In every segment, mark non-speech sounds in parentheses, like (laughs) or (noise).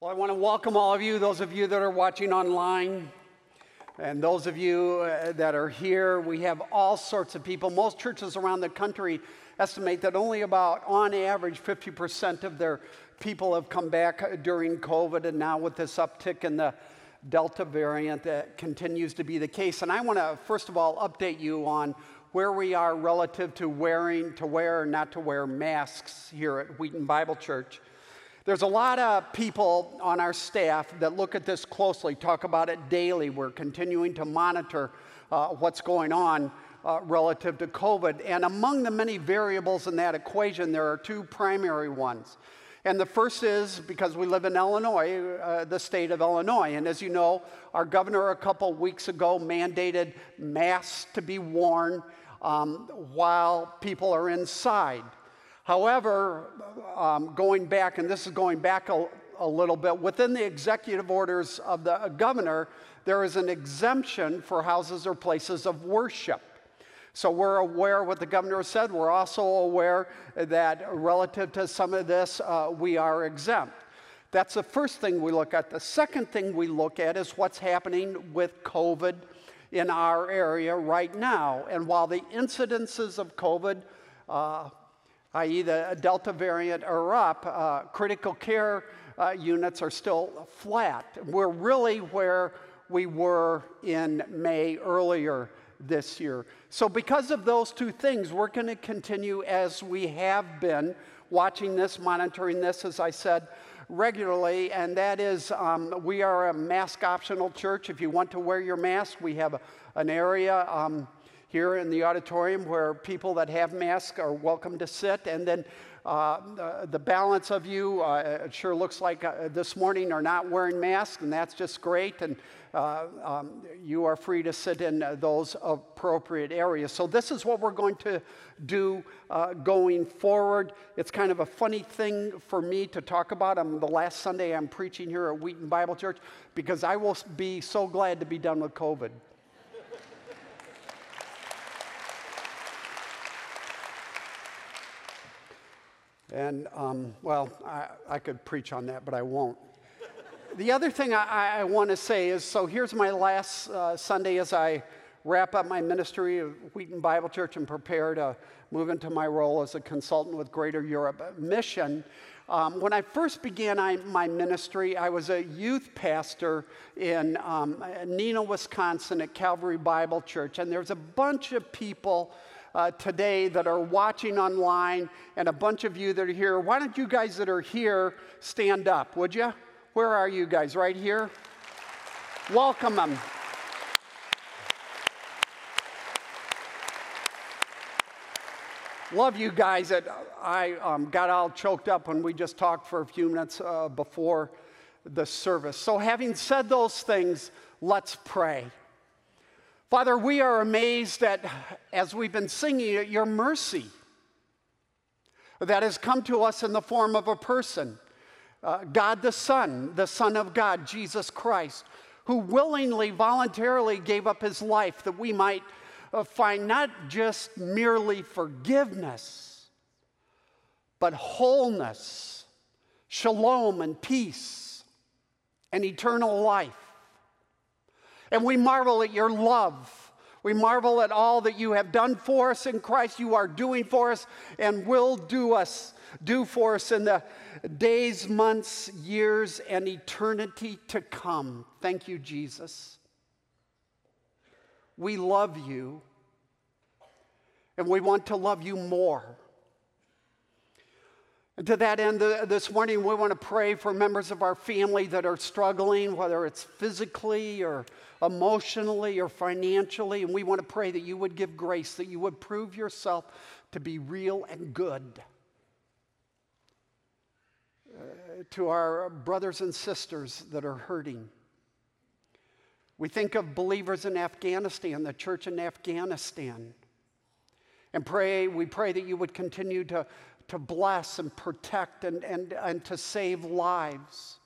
Well, I want to welcome all of you, those of you that are watching online, and those of you uh, that are here. We have all sorts of people. Most churches around the country estimate that only about, on average, 50% of their people have come back during COVID, and now with this uptick in the Delta variant, that continues to be the case. And I want to, first of all, update you on where we are relative to wearing, to wear, or not to wear masks here at Wheaton Bible Church. There's a lot of people on our staff that look at this closely, talk about it daily. We're continuing to monitor uh, what's going on uh, relative to COVID. And among the many variables in that equation, there are two primary ones. And the first is because we live in Illinois, uh, the state of Illinois. And as you know, our governor a couple weeks ago mandated masks to be worn um, while people are inside. However, um, going back, and this is going back a, a little bit, within the executive orders of the governor, there is an exemption for houses or places of worship. So we're aware what the governor said. We're also aware that relative to some of this, uh, we are exempt. That's the first thing we look at. The second thing we look at is what's happening with COVID in our area right now. And while the incidences of COVID uh, i.e., the Delta variant, are up, uh, critical care uh, units are still flat. We're really where we were in May earlier this year. So, because of those two things, we're going to continue as we have been watching this, monitoring this, as I said, regularly, and that is um, we are a mask optional church. If you want to wear your mask, we have a, an area. Um, here in the auditorium where people that have masks are welcome to sit. And then uh, the, balance of you, uh, it sure looks like uh, this morning, are not wearing masks, and that's just great. And uh, um, you are free to sit in uh, those appropriate areas. So, this is what we're going to do uh, going forward. It's kind of a funny thing for me to talk about. I'm the last Sunday I'm preaching here at Wheaton Bible Church because I will be so glad to be done with COVID. And, um, well, I, I, could preach on that, but I won't. the other thing I, I want to say is so here's my last uh, Sunday as I wrap up my ministry of Wheaton Bible Church and prepare to move into my role as a consultant with Greater Europe Mission. Um, when I first began I, my ministry, I was a youth pastor in um, Neenah, Wisconsin at Calvary Bible Church, and there's a bunch of people uh, today that are watching online and a bunch of you that are here. Why don't you guys that are here stand up, would you? Where are you guys? Right here? Welcome them. Love you guys. I um, got all choked up when we just talked for a few minutes uh, before the service. So, having said those things, let's pray. Father, we are amazed that as we've been singing, your mercy that has come to us in the form of a person, uh, God the Son, the Son of God, Jesus Christ, who willingly, voluntarily gave up his life that we might uh, find not just merely forgiveness, but wholeness, shalom, and peace, and eternal life. And we marvel at your love. We marvel at all that you have done for us in Christ, you are doing for us, and will do us, do for us in the days, months, years, and eternity to come. Thank you, Jesus. We love you, and we want to love you more. To that end, this morning, we want to pray for members of our family that are struggling, whether it's physically or emotionally or financially. And we want to pray that you would give grace, that you would prove yourself to be real and good. Uh, to our brothers and sisters that are hurting. We think of believers in Afghanistan, the church in Afghanistan. And pray, we pray that you would continue to to bless and protect and, and, and to save lives.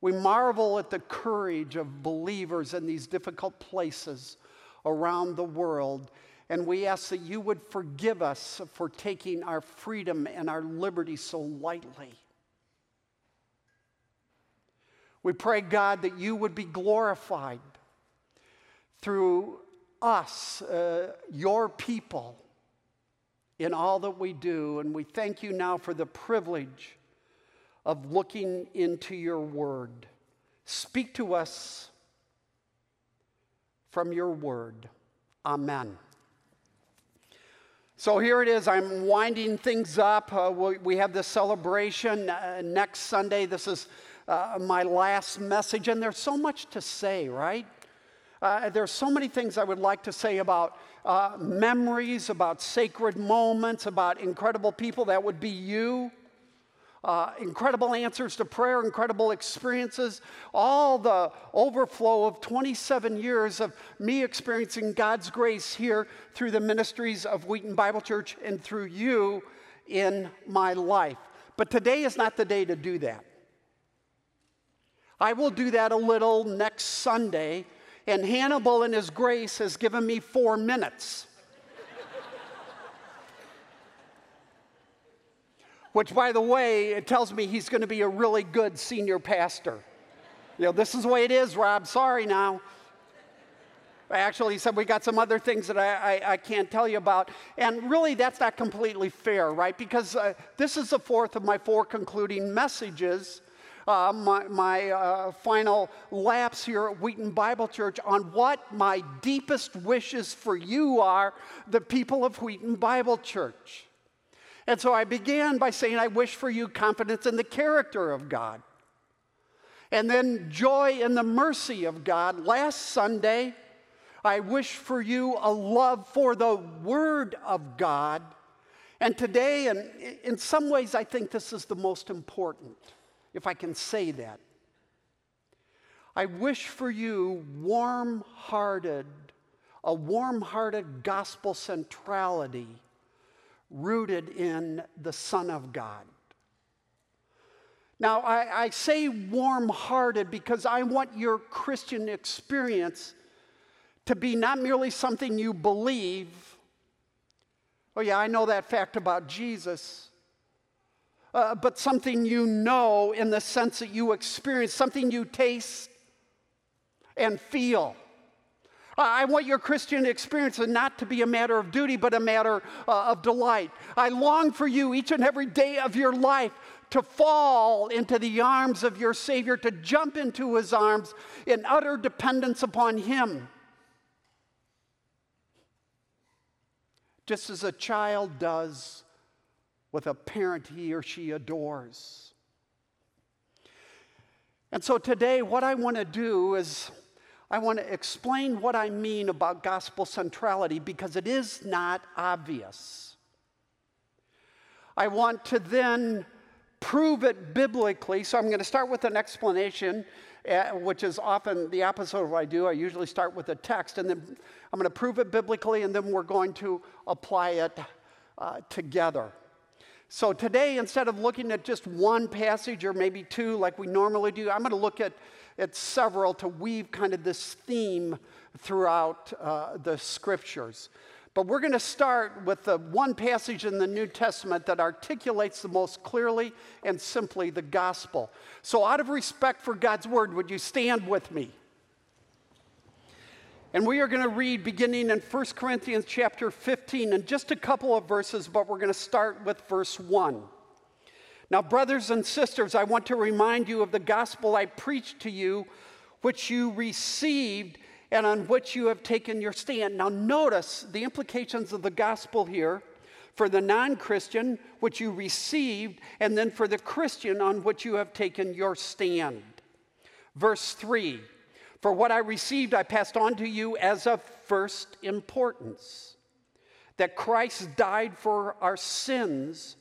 We marvel at the courage of believers in these difficult places around the world. And we ask that you would forgive us for taking our freedom and our liberty so lightly. We pray, God, that you would be glorified through us, uh, your people, in all that we do. And we thank you now for the privilege of looking into your word. Speak to us from your word. Amen. So here it is. I'm winding things up. Uh, we, we, have this celebration uh, next Sunday. This is uh, my last message, and there's so much to say, right? Uh, there's so many things I would like to say about uh, memories, about sacred moments, about incredible people. That would be you. Uh, incredible answers to prayer, incredible experiences, all the overflow of 27 years of me experiencing God's grace here through the ministries of Wheaton Bible Church and through you in my life. But today is not the day to do that. I will do that a little next Sunday, and Hannibal in his grace has given me four minutes. which, by the way, it tells me he's going to be a really good senior pastor. You know, this is the way it is, Rob. Sorry now. Actually, he said, We got some other things that I, I, I, can't tell you about. And really, that's not completely fair, right? Because uh, this is the fourth of my four concluding messages. Uh, my, my uh, final laps here at Wheaton Bible Church on what my deepest wishes for you are, the people of Wheaton Bible Church. And so I began by saying, I wish for you confidence in the character of God. And then joy in the mercy of God. Last Sunday, I wish for you a love for the Word of God. And today, and in some ways, I think this is the most important, if I can say that. I wish for you warm hearted, a warm hearted gospel centrality rooted in the Son of God. Now, I, I say warm hearted because I want your Christian experience to be not merely something you believe. Oh, yeah, I know that fact about Jesus. Uh, but something you know in the sense that you experience, something you taste and feel. I want your Christian experience not to be a matter of duty, but a matter uh, of delight. I long for you each and every day of your life to fall into the arms of your Savior, to jump into his arms in utter dependence upon him. Just as a child does with a parent he or she adores. And so today, what I want to do is I want to explain what I mean about gospel centrality because it is not obvious. I want to then prove it biblically. So I'm going to start with an explanation, uh, which is often the opposite of what I do. I usually start with a text, and then I'm going to prove it biblically, and then we're going to apply it uh, together. So today, instead of looking at just one passage or maybe two like we normally do, I'm going to look at at several to weave kind of this theme throughout uh, the scriptures. But we're going to start with the one passage in the New Testament that articulates the most clearly and simply the gospel. So, out of respect for God's word, would you stand with me? And we are going to read beginning in 1 Corinthians chapter 15 in just a couple of verses, but we're going to start with verse 1. Now, brothers and sisters, I want to remind you of the gospel I preached to you, which you received and on which you have taken your stand. Now, notice the implications of the gospel here for the non Christian, which you received, and then for the Christian, on which you have taken your stand. Verse 3 For what I received, I passed on to you as of first importance that Christ died for our sins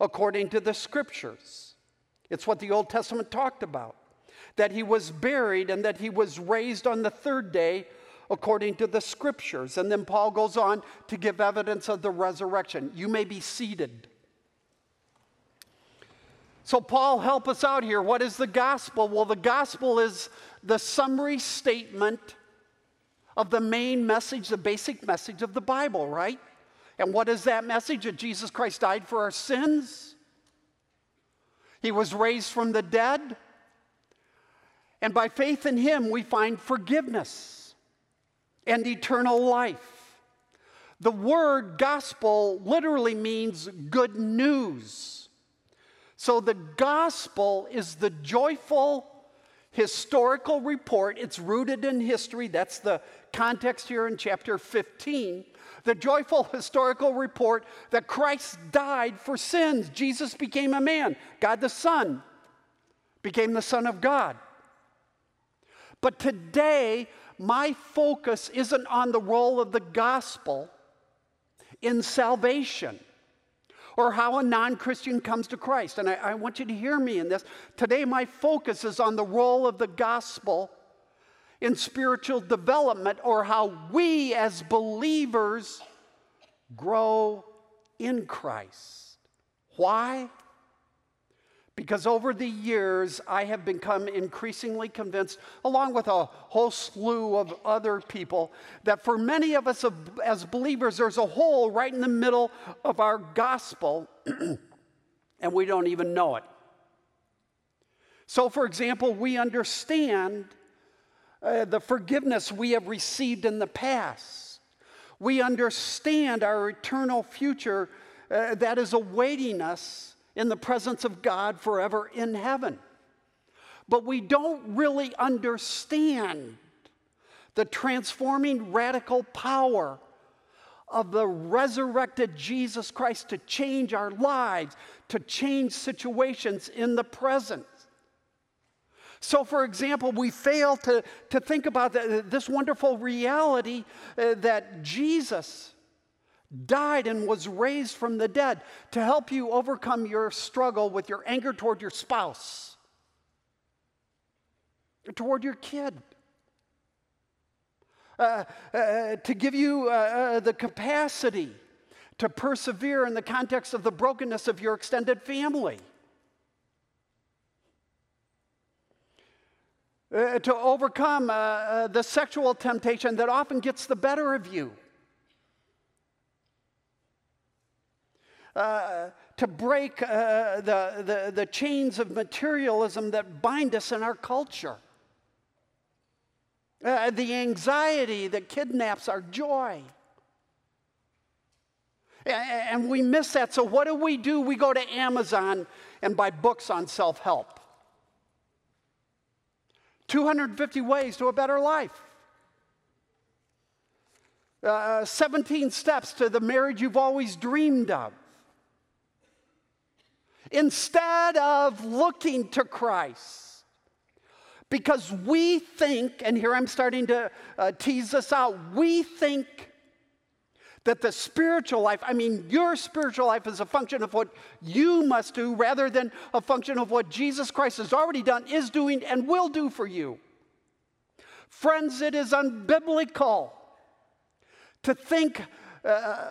according to the scriptures. It's what the Old Testament talked about that he was buried and that he was raised on the third day according to the scriptures. And then Paul goes on to give evidence of the resurrection. You may be seated. So, Paul, help us out here. What is the gospel? Well, the gospel is the summary statement of the main message, the basic message of the Bible, right? And what is that message? That Jesus Christ died for our sins, He was raised from the dead, And by faith in him, we find forgiveness and eternal life. The word gospel literally means good news. So the gospel is the joyful historical report. It's rooted in history. That's the context here in chapter 15. The joyful historical report that Christ died for sins. Jesus became a man. God the Son became the Son of God. But today, my focus isn't on the role of the gospel in salvation or how a non Christian comes to Christ. And I, I, want you to hear me in this. Today, my focus is on the role of the gospel in spiritual development or how we as believers grow in Christ. Why? Because over the years, I have become increasingly convinced, along with a whole slew of other people, that for many of us as believers, there's a hole right in the middle of our gospel, (clears throat) and we don't even know it. So, for example, we understand uh, the forgiveness we have received in the past. We understand our eternal future uh, that is awaiting us in the presence of God forever in heaven. But we don't really understand the transforming radical power of the resurrected Jesus Christ to change our lives, to change situations in the present. So, for example, we fail to, to think about the, this wonderful reality uh, that Jesus died and was raised from the dead to help you overcome your struggle with your anger toward your spouse, toward your kid. Uh, uh, to give you uh, uh, the capacity to persevere in the context of the brokenness of your extended family. Uh, to overcome uh, the sexual temptation that often gets the better of you. Uh, to break uh, the, the, the chains of materialism that bind us in our culture. Uh, the anxiety that kidnaps our joy. And we miss that. So, what do we do? We go to Amazon and buy books on self help 250 Ways to a Better Life. Uh, 17 steps to the marriage you've always dreamed of. Instead of looking to Christ. Because we think, and here I'm starting to uh, tease this out, we think that the spiritual life, I mean, your spiritual life is a function of what you must do rather than a function of what Jesus Christ has already done, is doing, and will do for you. Friends, it is unbiblical to think uh,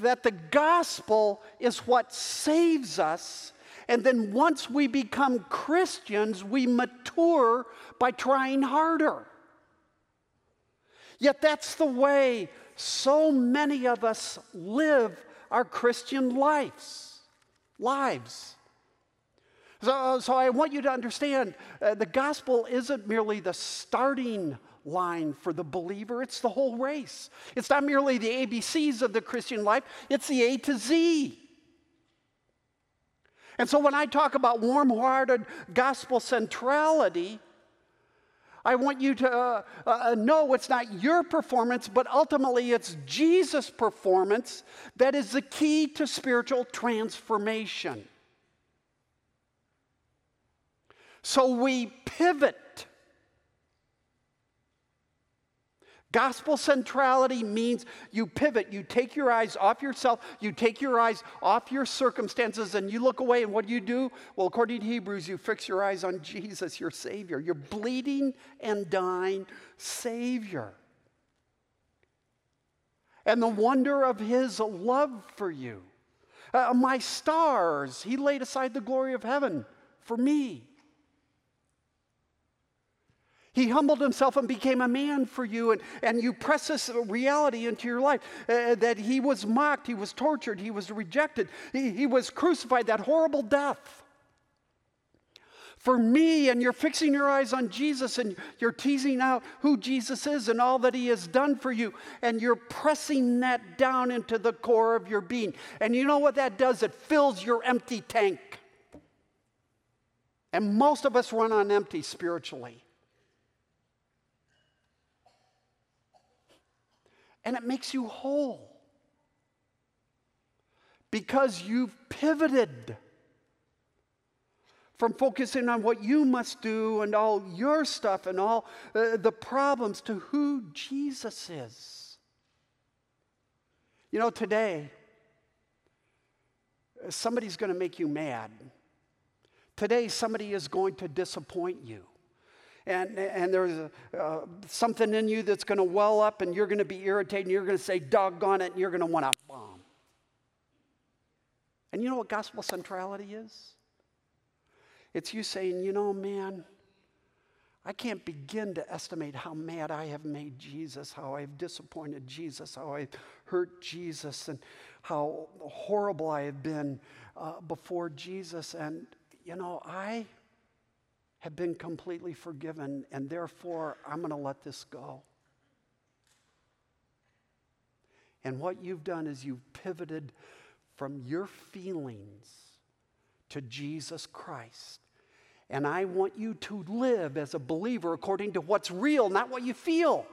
that the gospel is what saves us. And then once we become Christians, we mature by trying harder. Yet that's the way so many of us live our Christian lives. Lives. So, so I want you to understand uh, the gospel isn't merely the starting line for the believer, it's the whole race. It's not merely the ABCs of the Christian life, it's the A to Z. And so when I talk about warm hearted gospel centrality, I want you to uh, uh, know it's not your performance, but ultimately it's Jesus' performance that is the key to spiritual transformation. So we pivot Gospel centrality means you pivot, you take your eyes off yourself, you take your eyes off your circumstances, and you look away. And what do you do? Well, according to Hebrews, you fix your eyes on Jesus, your Savior, your bleeding and dying Savior. And the wonder of His love for you. Uh, my stars, He laid aside the glory of heaven for me. He humbled himself and became a man for you, and, and you press this reality into your life uh, that he was mocked, he was tortured, he was rejected, he, he was crucified, that horrible death. for me, and you're fixing your eyes on Jesus and you're teasing out who Jesus is and all that he has done for you, and you're pressing that down into the core of your being. And you know what that does? It fills your empty tank. And most of us run on empty spiritually. And it makes you whole because you've pivoted from focusing on what you must do and all your stuff and all uh, the problems to who Jesus is. You know, today, somebody's going to make you mad. Today, somebody is going to disappoint you. And, and there's uh, something in you that's going to well up, and you're going to be irritated, and you're going to say, doggone it, and you're going to want to bomb. And you know what gospel centrality is? It's you saying, you know, man, I can't begin to estimate how mad I have made Jesus, how I've disappointed Jesus, how I've hurt Jesus, and how horrible I have been uh, before Jesus. And, you know, I have been completely forgiven, and therefore I'm going to let this go. And what you've done is you've pivoted from your feelings to Jesus Christ. And I want you to live as a believer according to what's real, not what you feel.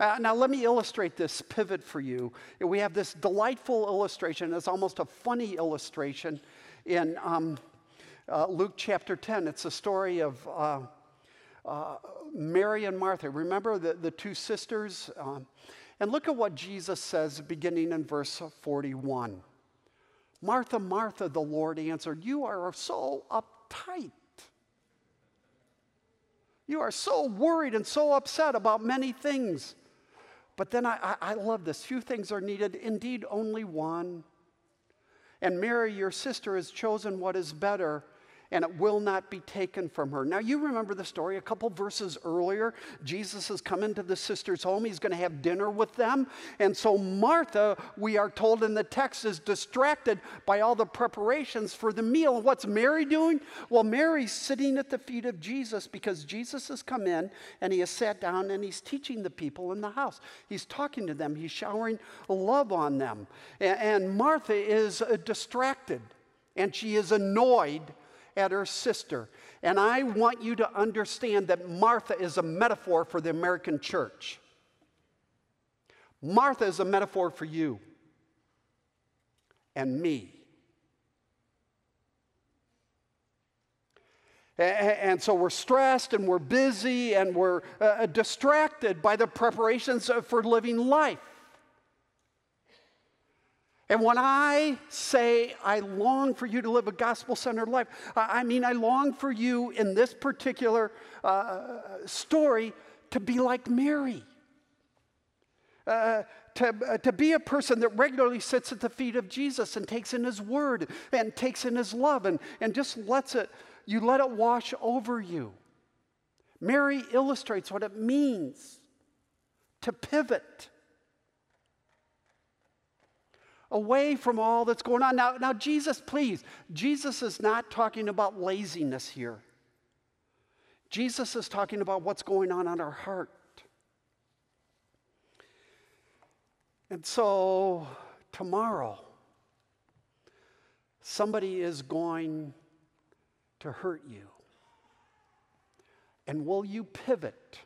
Uh, now, let me illustrate this pivot for you. We have this delightful illustration, it's almost a funny illustration in um, uh, Luke chapter 10. It's a story of uh, uh Mary and Martha. Remember the, the two sisters? Um, and look at what Jesus says beginning in verse 41. Martha, Martha, the Lord answered, You are so uptight. You are so worried and so upset about many things. But then I, I, I, love this. Few things are needed, indeed, only one. And Mary, your sister, has chosen what is better and it will not be taken from her. Now, you remember the story a couple verses earlier. Jesus has come into the sister's home. He's going to have dinner with them. And so, Martha, we are told in the text, is distracted by all the preparations for the meal. What's Mary doing? Well, Mary's sitting at the feet of Jesus because Jesus has come in and he has sat down and he's teaching the people in the house. He's talking to them, he's showering love on them. And Martha is uh, distracted and she is annoyed at her sister. And I want you to understand that Martha is a metaphor for the American church. Martha is a metaphor for you and me. And so we're stressed and we're busy and we're uh, distracted by the preparations for living life. And when I say I long for you to live a gospel centered life, I mean, I long for you in this particular uh, story to be like Mary. Uh, to, uh, to be a person that regularly sits at the feet of Jesus and takes in his word and takes in his love and, and just lets it, you let it wash over you. Mary illustrates what it means to pivot away from all that's going on. Now, now, Jesus, please, Jesus is not talking about laziness here. Jesus is talking about what's going on in our heart. And so, tomorrow, somebody is going to hurt you. And will you pivot?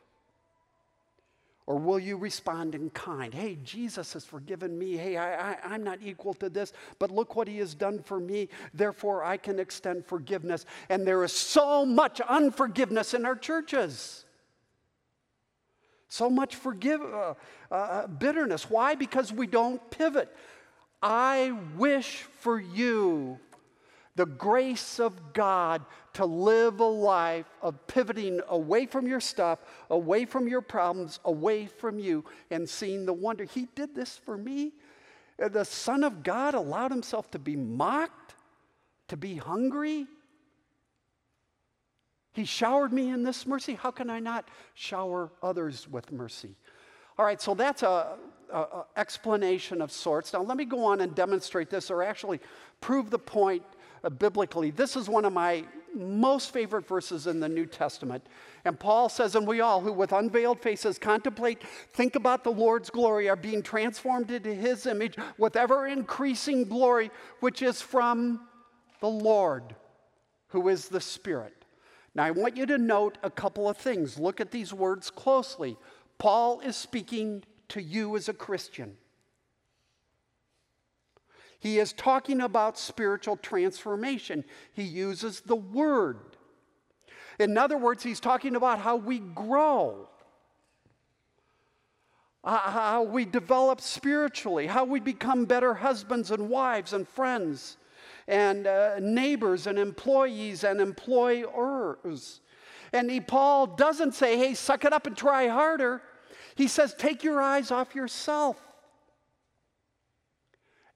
Or will you respond in kind? Hey, Jesus has forgiven me. Hey, I, I, am not equal to this, but look what he has done for me. Therefore, I can extend forgiveness. And there is so much unforgiveness in our churches. So much forgive, uh, uh, bitterness. Why? Because we don't pivot. I wish for you the grace of God to live a life of pivoting away from your stuff, away from your problems, away from you, and seeing the wonder. He did this for me. Uh, the Son of God allowed himself to be mocked, to be hungry. He showered me in this mercy. How can I not shower others with mercy? All right, so that's a, a, a explanation of sorts. Now, let me go on and demonstrate this, or actually prove the point Uh, biblically. This is one of my most favorite verses in the New Testament. And Paul says, And we all who with unveiled faces contemplate, think about the Lord's glory, are being transformed into his image with ever increasing glory, which is from the Lord, who is the Spirit. Now, I want you to note a couple of things. Look at these words closely. Paul is speaking to you as a Christian. He is talking about spiritual transformation. He uses the word. In other words, he's talking about how we grow, uh, how we develop spiritually, how we become better husbands and wives and friends and uh, neighbors and employees and employers. And he, Paul doesn't say, hey, suck it up and try harder. He says, take your eyes off yourself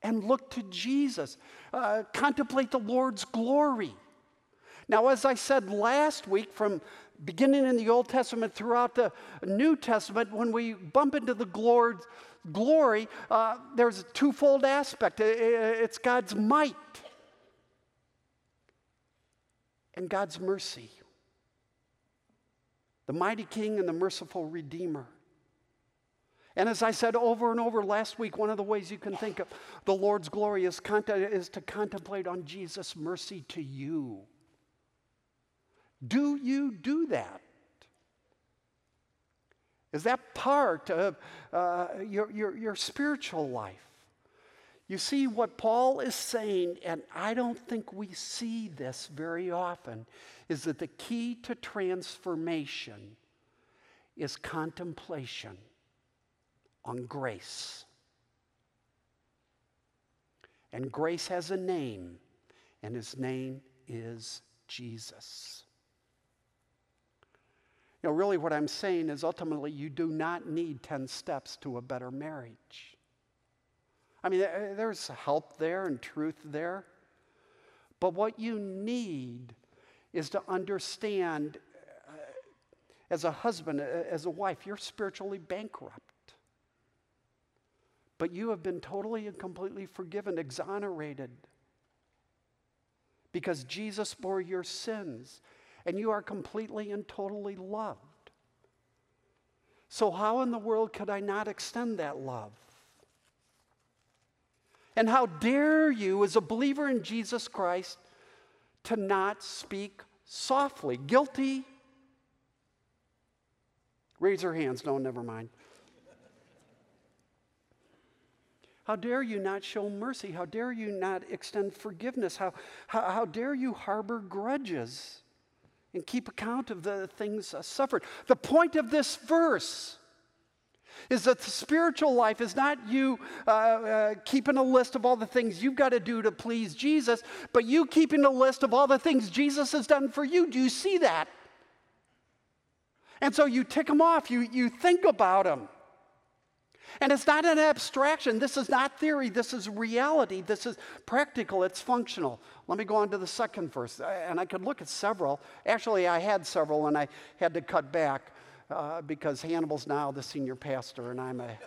and look to Jesus. Uh, contemplate the Lord's glory. Now, as I said last week, from beginning in the Old Testament throughout the New Testament, when we bump into the Lord's glory, uh, there's a twofold aspect it's God's might and God's mercy. The mighty King and the merciful Redeemer. And as I said over and over last week, one of the ways you can think of the Lord's glory is, is to contemplate on Jesus' mercy to you. Do you do that? Is that part of uh, your, your, your spiritual life? You see, what Paul is saying, and I don't think we see this very often, is that the key to transformation is contemplation on grace. And grace has a name, and his name is Jesus. You know, really, what I'm saying is ultimately, you do not need 10 steps to a better marriage. I mean, there's help there and truth there. But what you need is to understand uh, as a husband, uh, as a wife, you're spiritually bankrupt. But you have been totally and completely forgiven, exonerated. Because Jesus bore your sins, and you are completely and totally loved. So, how in the world could I not extend that love? And how dare you, as a believer in Jesus Christ, to not speak softly? Guilty? Raise your hands. No, never mind. How dare you not show mercy? How dare you not extend forgiveness? How, how, how dare you harbor grudges and keep account of the things uh, suffered? The point of this verse is that the spiritual life is not you uh, uh, keeping a list of all the things you've got to do to please Jesus, but you keeping a list of all the things Jesus has done for you. Do you see that? And so you tick them off, you, you think about them. And it's not an abstraction. This is not theory. This is reality. This is practical. It's functional. Let me go on to the second verse. And I could look at several. Actually, I had several and I had to cut back uh, because Hannibal's now the senior pastor and I'm a. (laughs)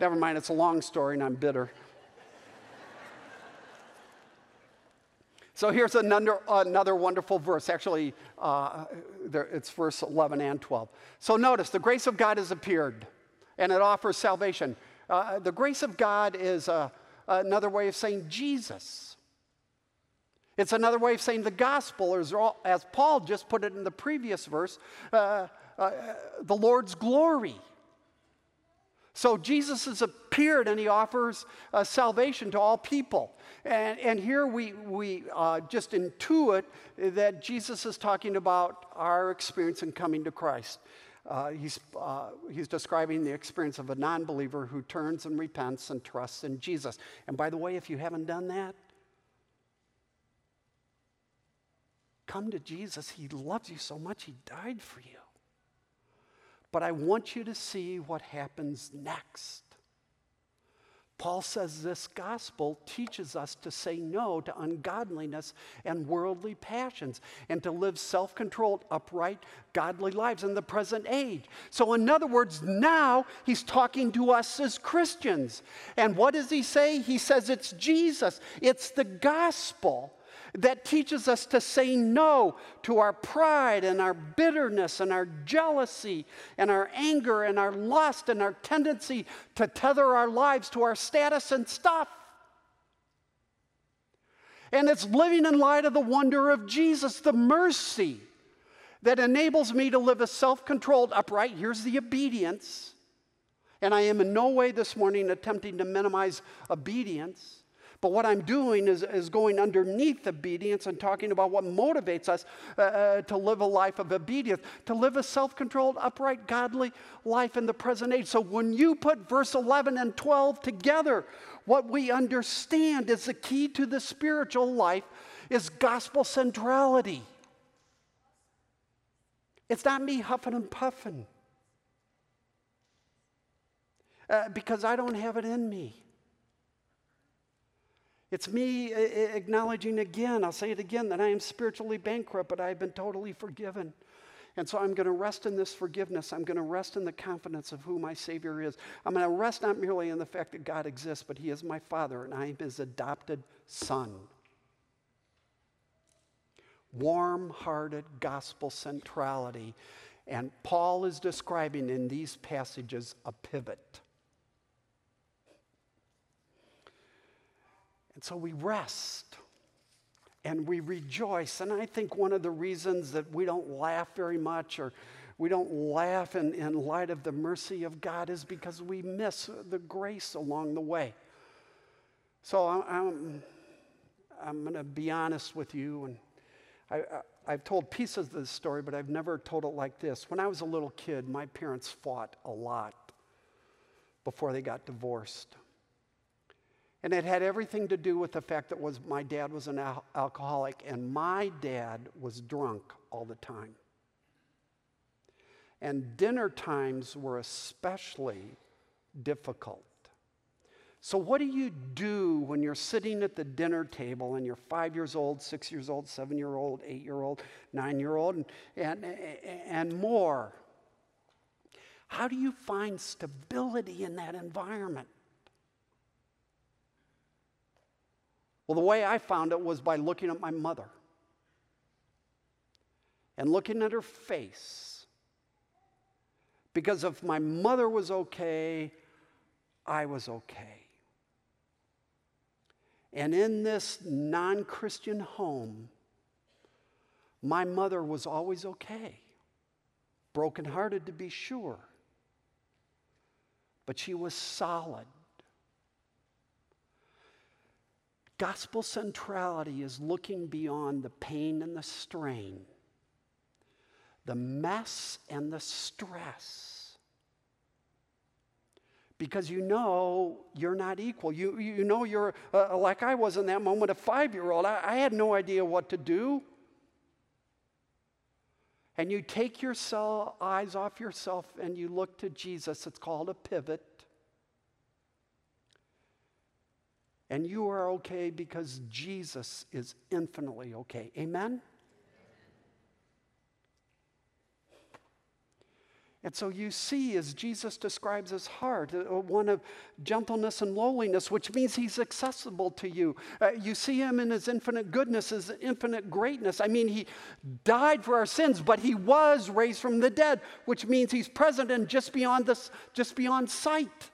never mind, it's a long story and I'm bitter. So here's another, another wonderful verse. Actually, uh, there, it's verse 11 and 12. So notice the grace of God has appeared and it offers salvation. Uh, the grace of God is uh, another way of saying Jesus. It's another way of saying the gospel, as, as Paul just put it in the previous verse, uh, uh, the Lord's glory. So Jesus has appeared and he offers uh, salvation to all people. And, and here we, we uh, just intuit that Jesus is talking about our experience in coming to Christ. Uh, he's, uh, he's describing the experience of a non believer who turns and repents and trusts in Jesus. And by the way, if you haven't done that, come to Jesus. He loves you so much, He died for you. But I want you to see what happens next. Paul says this gospel teaches us to say no to ungodliness and worldly passions and to live self controlled, upright, godly lives in the present age. So, in other words, now he's talking to us as Christians. And what does he say? He says it's Jesus, it's the gospel that teaches us to say no to our pride and our bitterness and our jealousy and our anger and our lust and our tendency to tether our lives to our status and stuff. And it's living in light of the wonder of Jesus, the mercy that enables me to live a self controlled, upright, here's the obedience. And I am in no way this morning attempting to minimize obedience. But what I'm doing is, is going underneath obedience and talking about what motivates us uh, uh, to live a life of obedience, to live a self controlled, upright, godly life in the present age. So when you put verse 11 and 12 together, what we understand is the key to the spiritual life is gospel centrality. It's not me huffing and puffing uh, because I don't have it in me. It's me acknowledging again, I'll say it again, that I am spiritually bankrupt, but I've been totally forgiven. And so I'm going to rest in this forgiveness. I'm going to rest in the confidence of who my Savior is. I'm going to rest not merely in the fact that God exists, but He is my Father and I am His adopted Son. Warm hearted gospel centrality. And Paul is describing in these passages a pivot. And so we rest and we rejoice. And I think one of the reasons that we don't laugh very much or we don't laugh in, in light of the mercy of God is because we miss the grace along the way. So I'm, I'm, going to be honest with you. And I, I, I've told pieces of this story, but I've never told it like this. When I was a little kid, my parents fought a lot before they got divorced. And it had everything to do with the fact that was my dad was an al- alcoholic and my dad was drunk all the time. And dinner times were especially difficult. So, what do you do when you're sitting at the dinner table and you're five years old, six years old, seven year old, eight year old, nine year old, and, and, and more? How do you find stability in that environment? Well, the way I found it was by looking at my mother and looking at her face. Because if my mother was okay, I was okay. And in this non Christian home, my mother was always okay. Brokenhearted to be sure, but she was solid. Gospel centrality is looking beyond the pain and the strain, the mess and the stress. Because you know you're not equal. You, you know you're, uh, like I was in that moment, a five year old. I, I had no idea what to do. And you take your eyes off yourself and you look to Jesus. It's called a pivot. And you are okay because Jesus is infinitely okay. Amen? And so you see, as Jesus describes his heart, uh, one of gentleness and lowliness, which means he's accessible to you. Uh, you see him in his infinite goodness, his infinite greatness. I mean, he died for our sins, but he was raised from the dead, which means he's present and just beyond this, just beyond sight.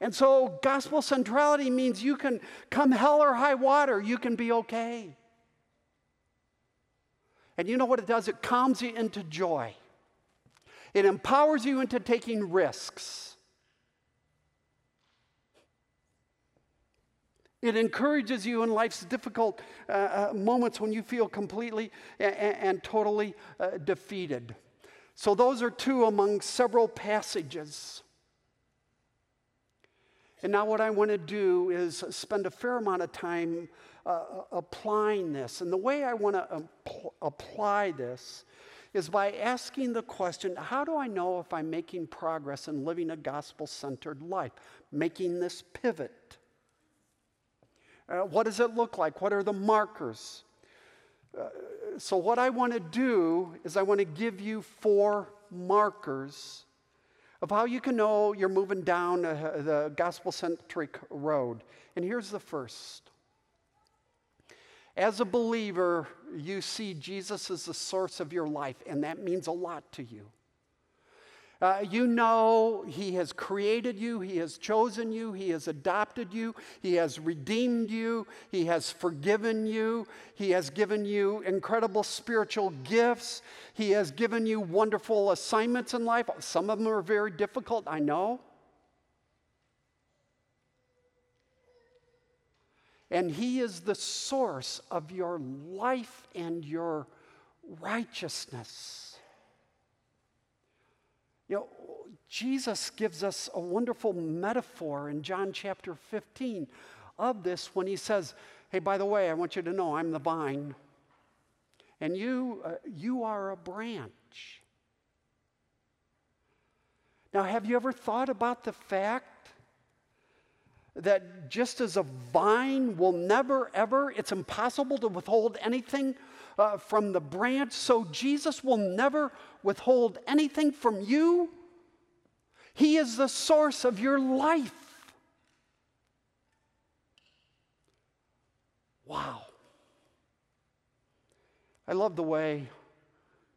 And so, gospel centrality means you can come hell or high water, you can be okay. And you know what it does? It calms you into joy, it empowers you into taking risks. It encourages you in life's difficult uh, uh, moments when you feel completely and, and totally uh, defeated. So, those are two among several passages and now, what I want to do is spend a fair amount of time uh, applying this. And the way I want to um, apply this is by asking the question how do I know if I'm making progress in living a gospel centered life? Making this pivot. Uh, what does it look like? What are the markers? Uh, so, what I want to do is, I want to give you four markers of how you can know you're moving down the gospel centric road. And here's the first as a believer, you see Jesus as the source of your life, and that means a lot to you. Uh, you know He has created you, He has chosen you, He has adopted you, He has redeemed you, He has forgiven you, He has given you incredible spiritual gifts, He has given you wonderful assignments in life. Some of them are very difficult, I know. And He is the source of your life and your righteousness. You know, Jesus gives us a wonderful metaphor in John chapter 15 of this when he says, Hey, by the way, I want you to know I'm the vine, and you, uh, you are a branch. Now, have you ever thought about the fact that just as a vine will never, ever, it's impossible to withhold anything uh, from the branch, so Jesus will never withhold anything from you. He is the source of your life. Wow. I love the way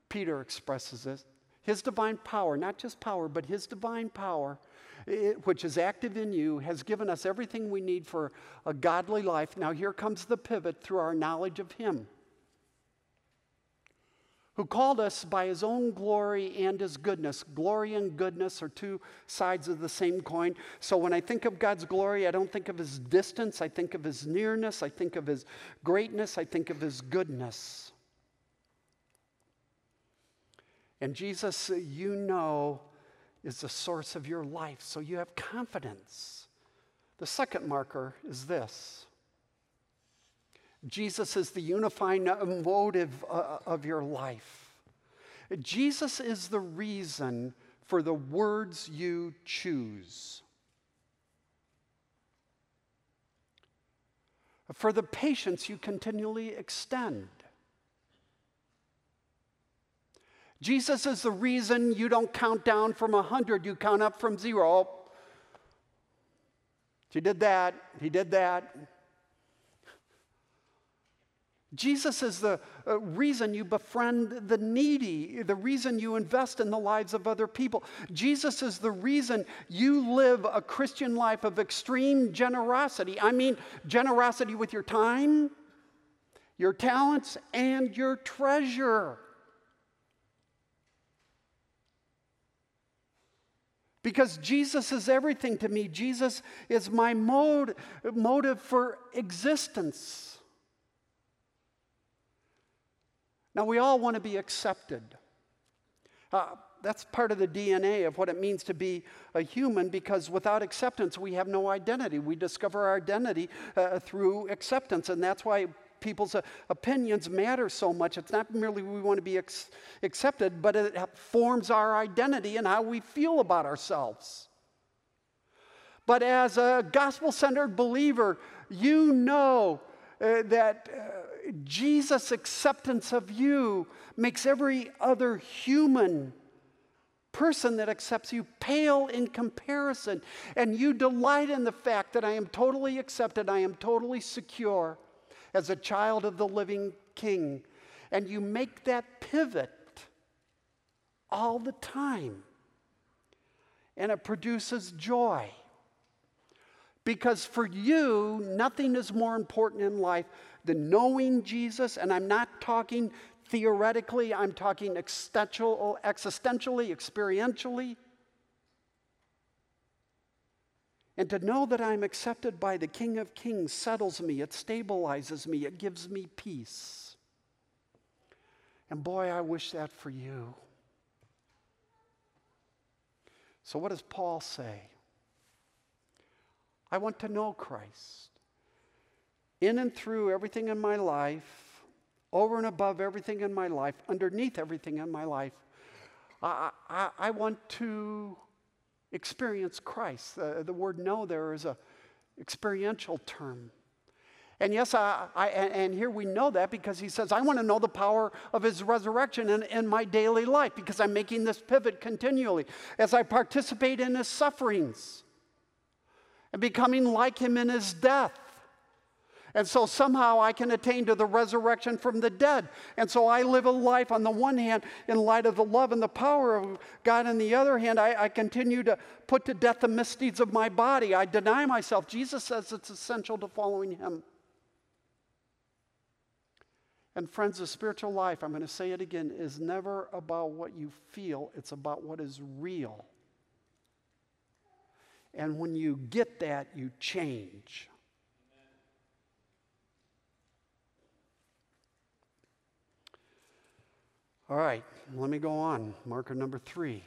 Peter expresses this. His divine power, not just power, but his divine power it, which is active in you, has given us everything we need for a godly life. Now, here comes the pivot through our knowledge of Him, who called us by His own glory and His goodness. Glory and goodness are two sides of the same coin. So, when I think of God's glory, I don't think of His distance, I think of His nearness, I think of His greatness, I think of His goodness. And Jesus, you know is the source of your life, so you have confidence. The second marker is this Jesus is the unifying motive uh, of your life. Jesus is the reason for the words you choose, for the patience you continually extend Jesus is the reason you don't count down from 100, you count up from zero. He did that, he did that. Jesus is the uh, reason you befriend the needy, the reason you invest in the lives of other people. Jesus is the reason you live a Christian life of extreme generosity. I mean, generosity with your time, your talents, and your treasure. Because Jesus is everything to me. Jesus is my mode, motive for existence. Now, we all want to be accepted. Uh, that's part of the DNA of what it means to be a human because without acceptance, we have no identity. We discover our identity uh, through acceptance. And that's why people's uh, opinions matter so much. It's not merely we want to be ex- accepted, but it forms our identity and how we feel about ourselves. But as a gospel centered believer, you know uh, that uh, Jesus' acceptance of you makes every other human person that accepts you pale in comparison. And you delight in the fact that I am totally accepted, I am totally secure as a child of the living king. And you make that pivot all the time. And it produces joy. Because for you, nothing is more important in life than knowing Jesus. And I'm not talking theoretically, I'm talking existential, existentially, experientially. And to know that I'm accepted by the King of Kings settles me, it stabilizes me, it gives me peace. And boy, I wish that for you. So, what does Paul say? I want to know Christ. In and through everything in my life, over and above everything in my life, underneath everything in my life, I, I, I want to experience Christ. Uh, the word know there is a experiential term. And yes, I, I, and here we know that because he says, I want to know the power of his resurrection in, in my daily life because I'm making this pivot continually as I participate in his sufferings and becoming like him in his death. And so somehow I can attain to the resurrection from the dead. And so I live a life on the one hand in light of the love and the power of God. On the other hand, I, I continue to put to death the misdeeds of my body. I deny myself. Jesus says it's essential to following him. And friends, the spiritual life, I'm going to say it again, is never about what you feel, it's about what is real. And when you get that, you change. All right, let me go on. Marker number three.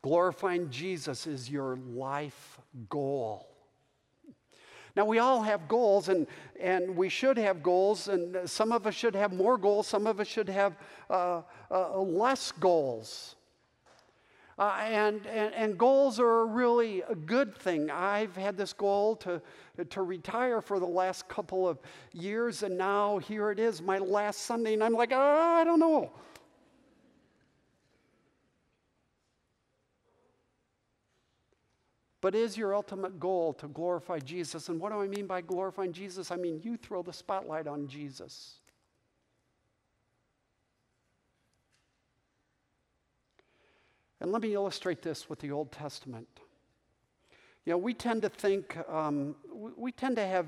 Glorifying Jesus is your life goal. Now, we all have goals, and, and we should have goals, and some of us should have more goals, some of us should have uh, uh, less goals. Uh, and, and, and, goals are really a good thing. I've had this goal to, to retire for the last couple of years, and now here it is, my last Sunday, and I'm like, oh, I don't know. But is your ultimate goal to glorify Jesus? And what do I mean by glorifying Jesus? I mean, you throw the spotlight on Jesus. And let me illustrate this with the Old Testament. You know, we tend to think, um, we tend to have,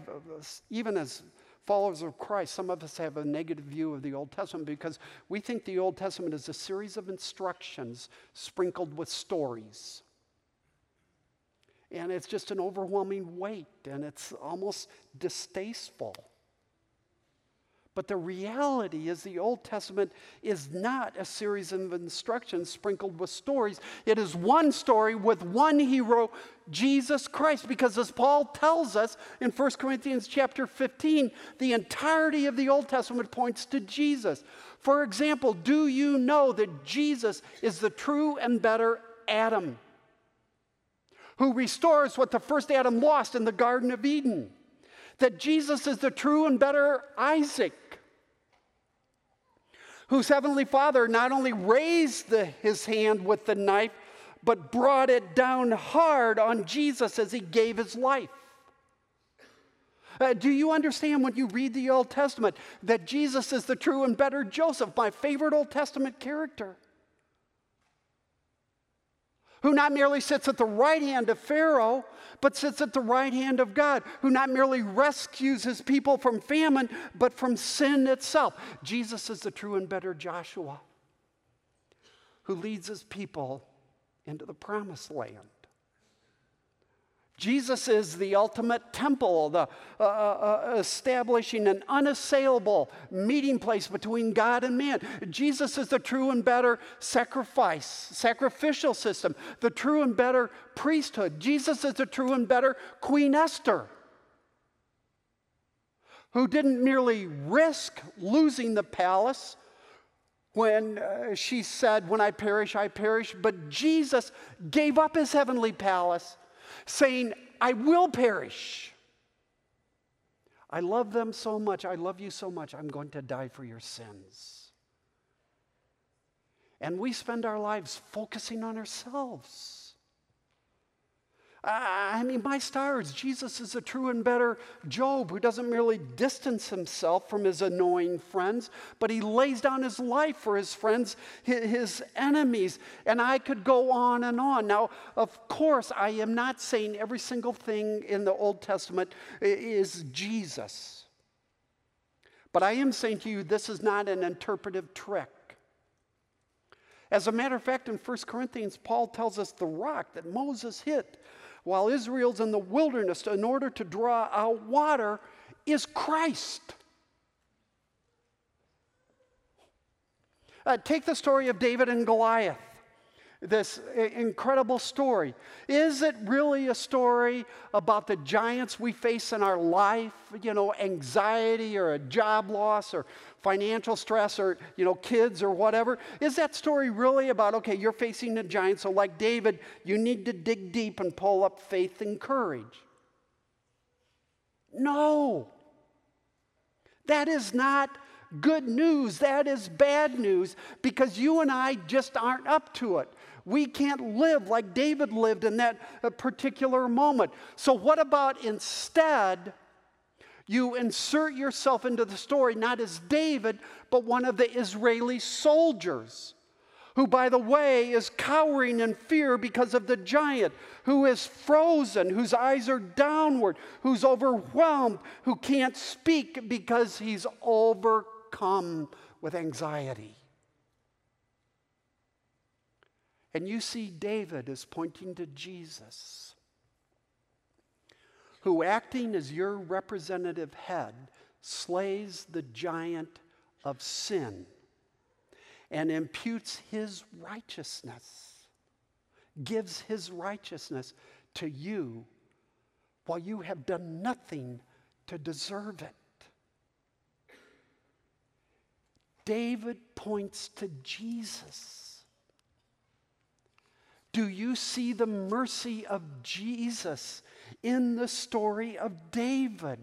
even as followers of Christ, some of us have a negative view of the Old Testament because we think the Old Testament is a series of instructions sprinkled with stories and it's just an overwhelming weight and it's almost distasteful. But the reality is, the Old Testament is not a series of instructions sprinkled with stories. It is one story with one hero, Jesus Christ. Because as Paul tells us in 1 Corinthians chapter 15, the entirety of the Old Testament points to Jesus. For example, do you know that Jesus is the true and better Adam? who restores what the first Adam lost in the Garden of Eden. That Jesus is the true and better Isaac, whose heavenly Father not only raised the, his hand with the knife, but brought it down hard on Jesus as he gave his life. Uh, do you understand when you read the Old Testament that Jesus is the true and better Joseph, my favorite Old Testament character? Who not merely sits at the right hand of Pharaoh, but sits at the right hand of God, who not merely rescues his people from famine, but from sin itself. Jesus is the true and better Joshua, who leads his people into the promised land. Jesus is the ultimate temple, the, uh, uh, uh, establishing an unassailable meeting place between God and man. Jesus is the true and better sacrifice, sacrificial system, the true and better priesthood. Jesus is the true and better Queen Esther, who didn't merely risk losing the palace when uh, she said, When I perish, I perish, but Jesus gave up his heavenly palace saying, I will perish. I love them so much. I love you so much. I'm going to die for your sins. And we spend our lives focusing on ourselves. Uh, I mean, my stars, Jesus is a true and better Job who doesn't merely distance himself from his annoying friends, but he lays down his life for his friends, his enemies. And I could go on and on. Now, of course, I am not saying every single thing in the Old Testament is Jesus. But I am saying to you, this is not an interpretive trick. As a matter of fact, in 1 Corinthians, Paul tells us the rock that Moses hit while Israel's in the wilderness in order to draw out water is Christ. Uh, take the story of David and Goliath. This incredible story. Is it really a story about the giants we face in our life? You know, anxiety or a job loss or financial stress or, you know, kids or whatever? Is that story really about, okay, you're facing a giant, so like David, you need to dig deep and pull up faith and courage? No. That is not good news. That is bad news because you and I just aren't up to it. We can't live like David lived in that uh, particular moment. So, what about instead? You insert yourself into the story not as David, but one of the Israeli soldiers, who, by the way, is cowering in fear because of the giant, who is frozen, whose eyes are downward, who's overwhelmed, who can't speak because he's overcome with anxiety. And you see, David is pointing to Jesus, who, acting as your representative head, slays the giant of sin and imputes his righteousness, gives his righteousness to you while you have done nothing to deserve it. David points to Jesus do you see the mercy of Jesus in the story of David?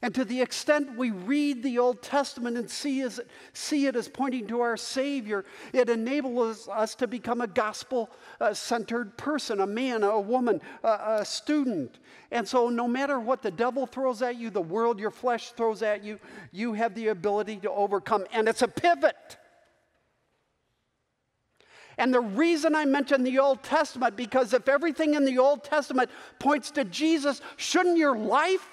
And to the extent we read the Old Testament and see, as, see it as pointing to our Savior, it enables us to become a gospel centered person, a man, a woman, a, a student. And so, no matter what the devil throws at you, the world, your flesh throws at you, you have the ability to overcome. And it's a pivot. And the reason I mention the Old Testament, because if everything in the Old Testament points to Jesus, shouldn't your life?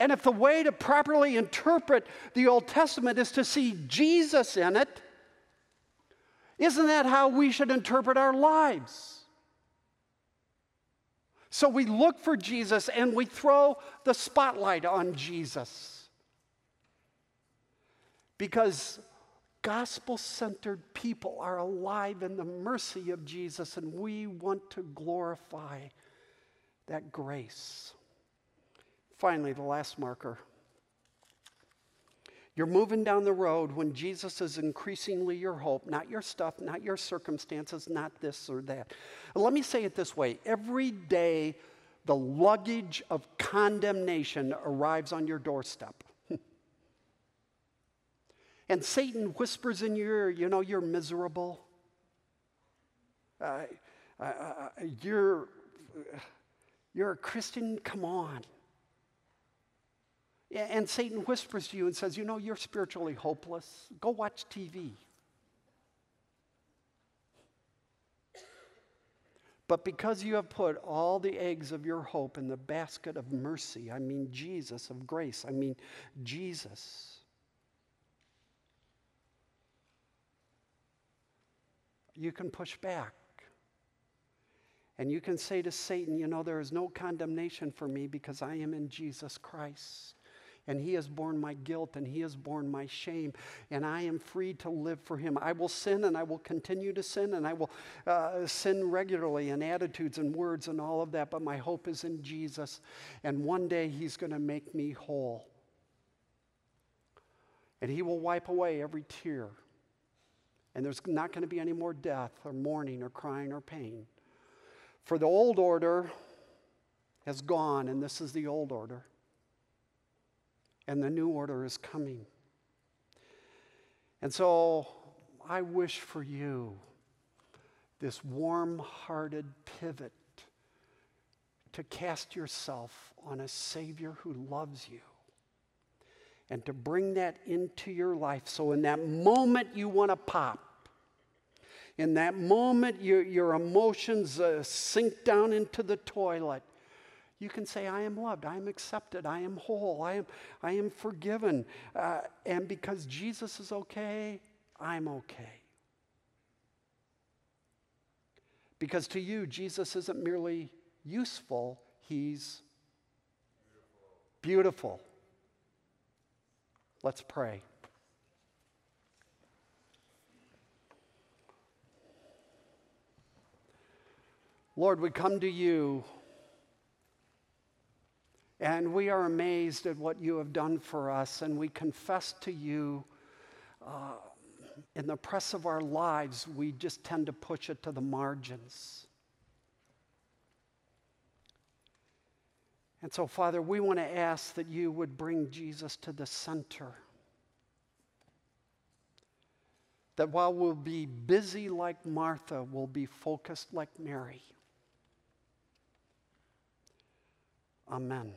And if the way to properly interpret the Old Testament is to see Jesus in it, isn't that how we should interpret our lives? So we look for Jesus and we throw the spotlight on Jesus. Because gospel centered people are alive in the mercy of Jesus, and we want to glorify that grace. Finally, the last marker. You're moving down the road when Jesus is increasingly your hope, not your stuff, not your circumstances, not this or that. let me say it this way every day, the luggage of condemnation arrives on your doorstep. And Satan whispers in your ear, you know, you're miserable. Uh, uh, uh, you're, you're a Christian, come on. And Satan whispers to you and says, you know, you're spiritually hopeless. Go watch TV. But because you have put all the eggs of your hope in the basket of mercy, I mean Jesus, of grace, I mean Jesus you can push back. And you can say to Satan, You know, there is no condemnation for me because I am in Jesus Christ. And he has borne my guilt and he has borne my shame. And I am free to live for him. I will sin and I will continue to sin and I will uh, sin regularly in attitudes and words and all of that. But my hope is in Jesus. And one day he's going to make me whole. And he will wipe away every tear. And there's not going to be any more death or mourning or crying or pain. For the old order has gone, and this is the old order. And the new order is coming. And so I wish for you this warm hearted pivot to cast yourself on a Savior who loves you and to bring that into your life. So, in that moment you want to pop, in that moment your, your emotions uh, sink down into the toilet, you can say, I am loved, I am accepted, I am whole, I am, I am forgiven. Uh, and because Jesus is okay, I'm okay. Because to you, Jesus isn't merely useful, he's beautiful. beautiful. Let's pray. Lord, we come to you and we are amazed at what you have done for us, and we confess to you uh, in the press of our lives, we just tend to push it to the margins. And so, Father, we want to ask that you would bring Jesus to the center. That while we'll be busy like Martha, we'll be focused like Mary. Amen.